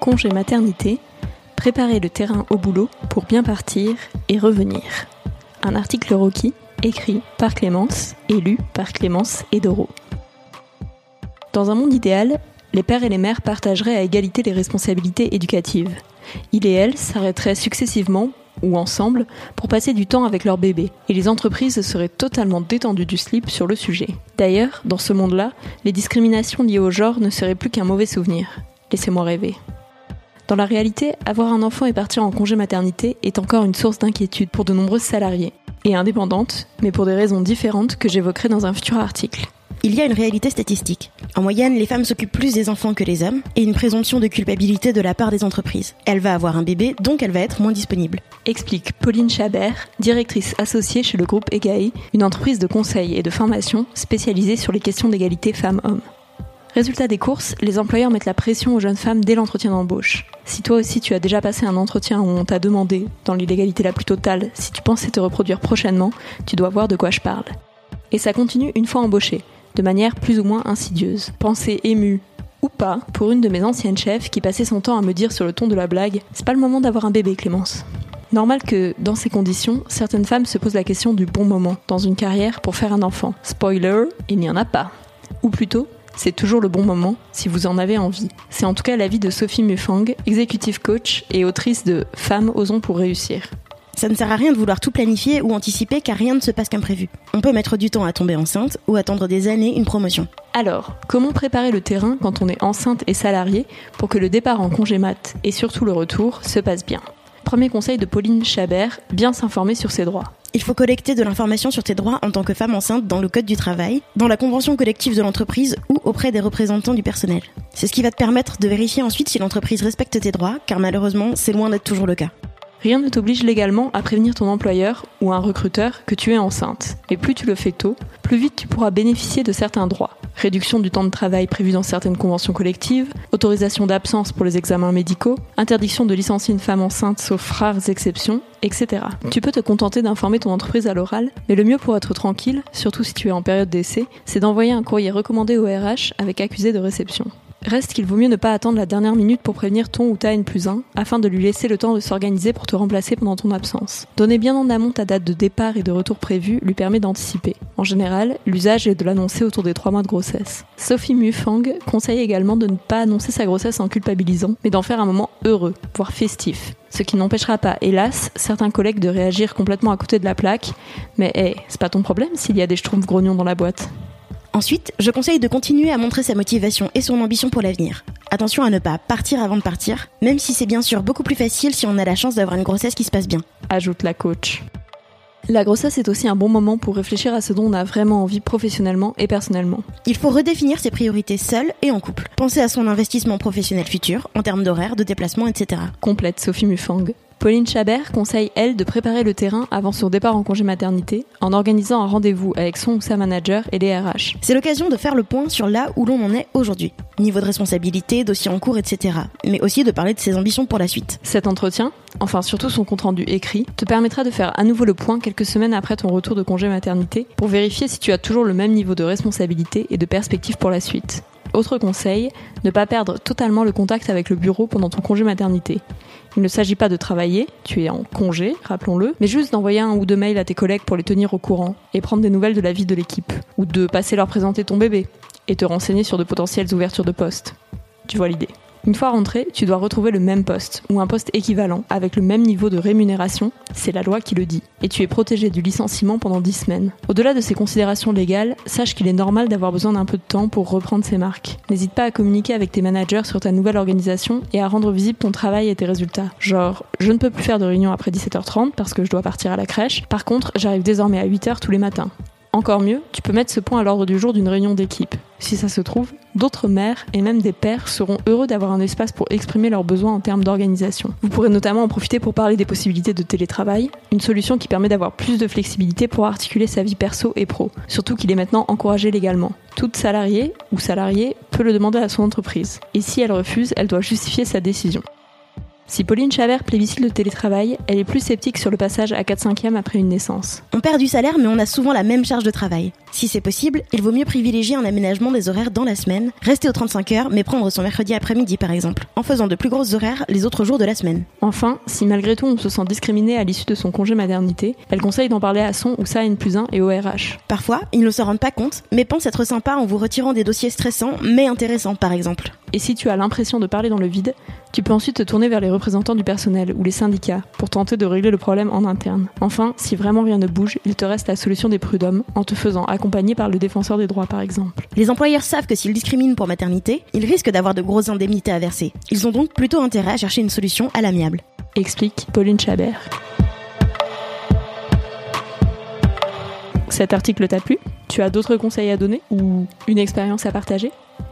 Congé maternité, préparer le terrain au boulot pour bien partir et revenir. Un article Rocky écrit par Clémence et lu par Clémence et Doro. Dans un monde idéal, les pères et les mères partageraient à égalité les responsabilités éducatives. Il et elle s'arrêteraient successivement ou ensemble pour passer du temps avec leur bébé, et les entreprises seraient totalement détendues du slip sur le sujet. D'ailleurs, dans ce monde-là, les discriminations liées au genre ne seraient plus qu'un mauvais souvenir. Laissez-moi rêver. Dans la réalité, avoir un enfant et partir en congé maternité est encore une source d'inquiétude pour de nombreuses salariées, et indépendantes, mais pour des raisons différentes que j'évoquerai dans un futur article. Il y a une réalité statistique. En moyenne, les femmes s'occupent plus des enfants que les hommes, et une présomption de culpabilité de la part des entreprises. Elle va avoir un bébé, donc elle va être moins disponible. Explique Pauline Chabert, directrice associée chez le groupe EGAI, une entreprise de conseil et de formation spécialisée sur les questions d'égalité femmes-hommes. Résultat des courses, les employeurs mettent la pression aux jeunes femmes dès l'entretien d'embauche. Si toi aussi tu as déjà passé un entretien où on t'a demandé, dans l'illégalité la plus totale, si tu pensais te reproduire prochainement, tu dois voir de quoi je parle. Et ça continue une fois embauché, de manière plus ou moins insidieuse. Pensée émue ou pas pour une de mes anciennes chefs qui passait son temps à me dire sur le ton de la blague C'est pas le moment d'avoir un bébé, Clémence. Normal que, dans ces conditions, certaines femmes se posent la question du bon moment dans une carrière pour faire un enfant. Spoiler, il n'y en a pas. Ou plutôt, c'est toujours le bon moment si vous en avez envie. C'est en tout cas l'avis de Sophie Mufang, executive coach et autrice de Femmes osons pour réussir. Ça ne sert à rien de vouloir tout planifier ou anticiper car rien ne se passe comme prévu. On peut mettre du temps à tomber enceinte ou attendre des années une promotion. Alors, comment préparer le terrain quand on est enceinte et salarié pour que le départ en congé mat et surtout le retour se passe bien? Premier conseil de Pauline Chabert, bien s'informer sur ses droits. Il faut collecter de l'information sur tes droits en tant que femme enceinte dans le code du travail, dans la convention collective de l'entreprise ou auprès des représentants du personnel. C'est ce qui va te permettre de vérifier ensuite si l'entreprise respecte tes droits, car malheureusement, c'est loin d'être toujours le cas. Rien ne t'oblige légalement à prévenir ton employeur ou un recruteur que tu es enceinte. Et plus tu le fais tôt, plus vite tu pourras bénéficier de certains droits. Réduction du temps de travail prévu dans certaines conventions collectives, autorisation d'absence pour les examens médicaux, interdiction de licencier une femme enceinte sauf rares exceptions, etc. Tu peux te contenter d'informer ton entreprise à l'oral, mais le mieux pour être tranquille, surtout si tu es en période d'essai, c'est d'envoyer un courrier recommandé au RH avec accusé de réception. Reste qu'il vaut mieux ne pas attendre la dernière minute pour prévenir ton ou ta N plus 1, afin de lui laisser le temps de s'organiser pour te remplacer pendant ton absence. Donner bien en amont ta date de départ et de retour prévue lui permet d'anticiper. En général, l'usage est de l'annoncer autour des 3 mois de grossesse. Sophie Mufang conseille également de ne pas annoncer sa grossesse en culpabilisant, mais d'en faire un moment heureux, voire festif. Ce qui n'empêchera pas, hélas, certains collègues de réagir complètement à côté de la plaque, mais hé, c'est pas ton problème s'il y a des schtroumpfs grognons dans la boîte. Ensuite, je conseille de continuer à montrer sa motivation et son ambition pour l'avenir. Attention à ne pas partir avant de partir, même si c'est bien sûr beaucoup plus facile si on a la chance d'avoir une grossesse qui se passe bien. Ajoute la coach. La grossesse est aussi un bon moment pour réfléchir à ce dont on a vraiment envie professionnellement et personnellement. Il faut redéfinir ses priorités seul et en couple. Penser à son investissement professionnel futur, en termes d'horaire, de déplacement, etc. Complète Sophie Mufang. Pauline Chabert conseille, elle, de préparer le terrain avant son départ en congé maternité en organisant un rendez-vous avec son ou sa manager et les RH. C'est l'occasion de faire le point sur là où l'on en est aujourd'hui. Niveau de responsabilité, dossier en cours, etc. Mais aussi de parler de ses ambitions pour la suite. Cet entretien, enfin surtout son compte-rendu écrit, te permettra de faire à nouveau le point quelques semaines après ton retour de congé maternité pour vérifier si tu as toujours le même niveau de responsabilité et de perspective pour la suite. Autre conseil, ne pas perdre totalement le contact avec le bureau pendant ton congé maternité. Il ne s'agit pas de travailler, tu es en congé, rappelons-le, mais juste d'envoyer un ou deux mails à tes collègues pour les tenir au courant et prendre des nouvelles de la vie de l'équipe, ou de passer leur présenter ton bébé et te renseigner sur de potentielles ouvertures de poste. Tu vois l'idée? Une fois rentré, tu dois retrouver le même poste ou un poste équivalent avec le même niveau de rémunération, c'est la loi qui le dit, et tu es protégé du licenciement pendant 10 semaines. Au-delà de ces considérations légales, sache qu'il est normal d'avoir besoin d'un peu de temps pour reprendre ses marques. N'hésite pas à communiquer avec tes managers sur ta nouvelle organisation et à rendre visible ton travail et tes résultats. Genre, je ne peux plus faire de réunion après 17h30 parce que je dois partir à la crèche, par contre, j'arrive désormais à 8h tous les matins. Encore mieux, tu peux mettre ce point à l'ordre du jour d'une réunion d'équipe. Si ça se trouve, d'autres mères et même des pères seront heureux d'avoir un espace pour exprimer leurs besoins en termes d'organisation. Vous pourrez notamment en profiter pour parler des possibilités de télétravail, une solution qui permet d'avoir plus de flexibilité pour articuler sa vie perso et pro, surtout qu'il est maintenant encouragé légalement. Toute salariée ou salarié peut le demander à son entreprise, et si elle refuse, elle doit justifier sa décision. Si Pauline Chavert plébiscite le télétravail, elle est plus sceptique sur le passage à 4 5 e après une naissance. On perd du salaire, mais on a souvent la même charge de travail. Si c'est possible, il vaut mieux privilégier un aménagement des horaires dans la semaine, rester aux 35 heures, mais prendre son mercredi après-midi par exemple, en faisant de plus grosses horaires les autres jours de la semaine. Enfin, si malgré tout on se sent discriminé à l'issue de son congé maternité, elle conseille d'en parler à son ou sa N plus 1 et au RH. Parfois, ils ne se rendent pas compte, mais pensent être sympas en vous retirant des dossiers stressants mais intéressants par exemple. Et si tu as l'impression de parler dans le vide, tu peux ensuite te tourner vers les représentants du personnel ou les syndicats pour tenter de régler le problème en interne. Enfin, si vraiment rien ne bouge, il te reste la solution des prud'hommes en te faisant accompagner par le défenseur des droits par exemple. Les employeurs savent que s'ils discriminent pour maternité, ils risquent d'avoir de grosses indemnités à verser. Ils ont donc plutôt intérêt à chercher une solution à l'amiable. Explique Pauline Chabert. Cet article t'a plu? Tu as d'autres conseils à donner ou une expérience à partager?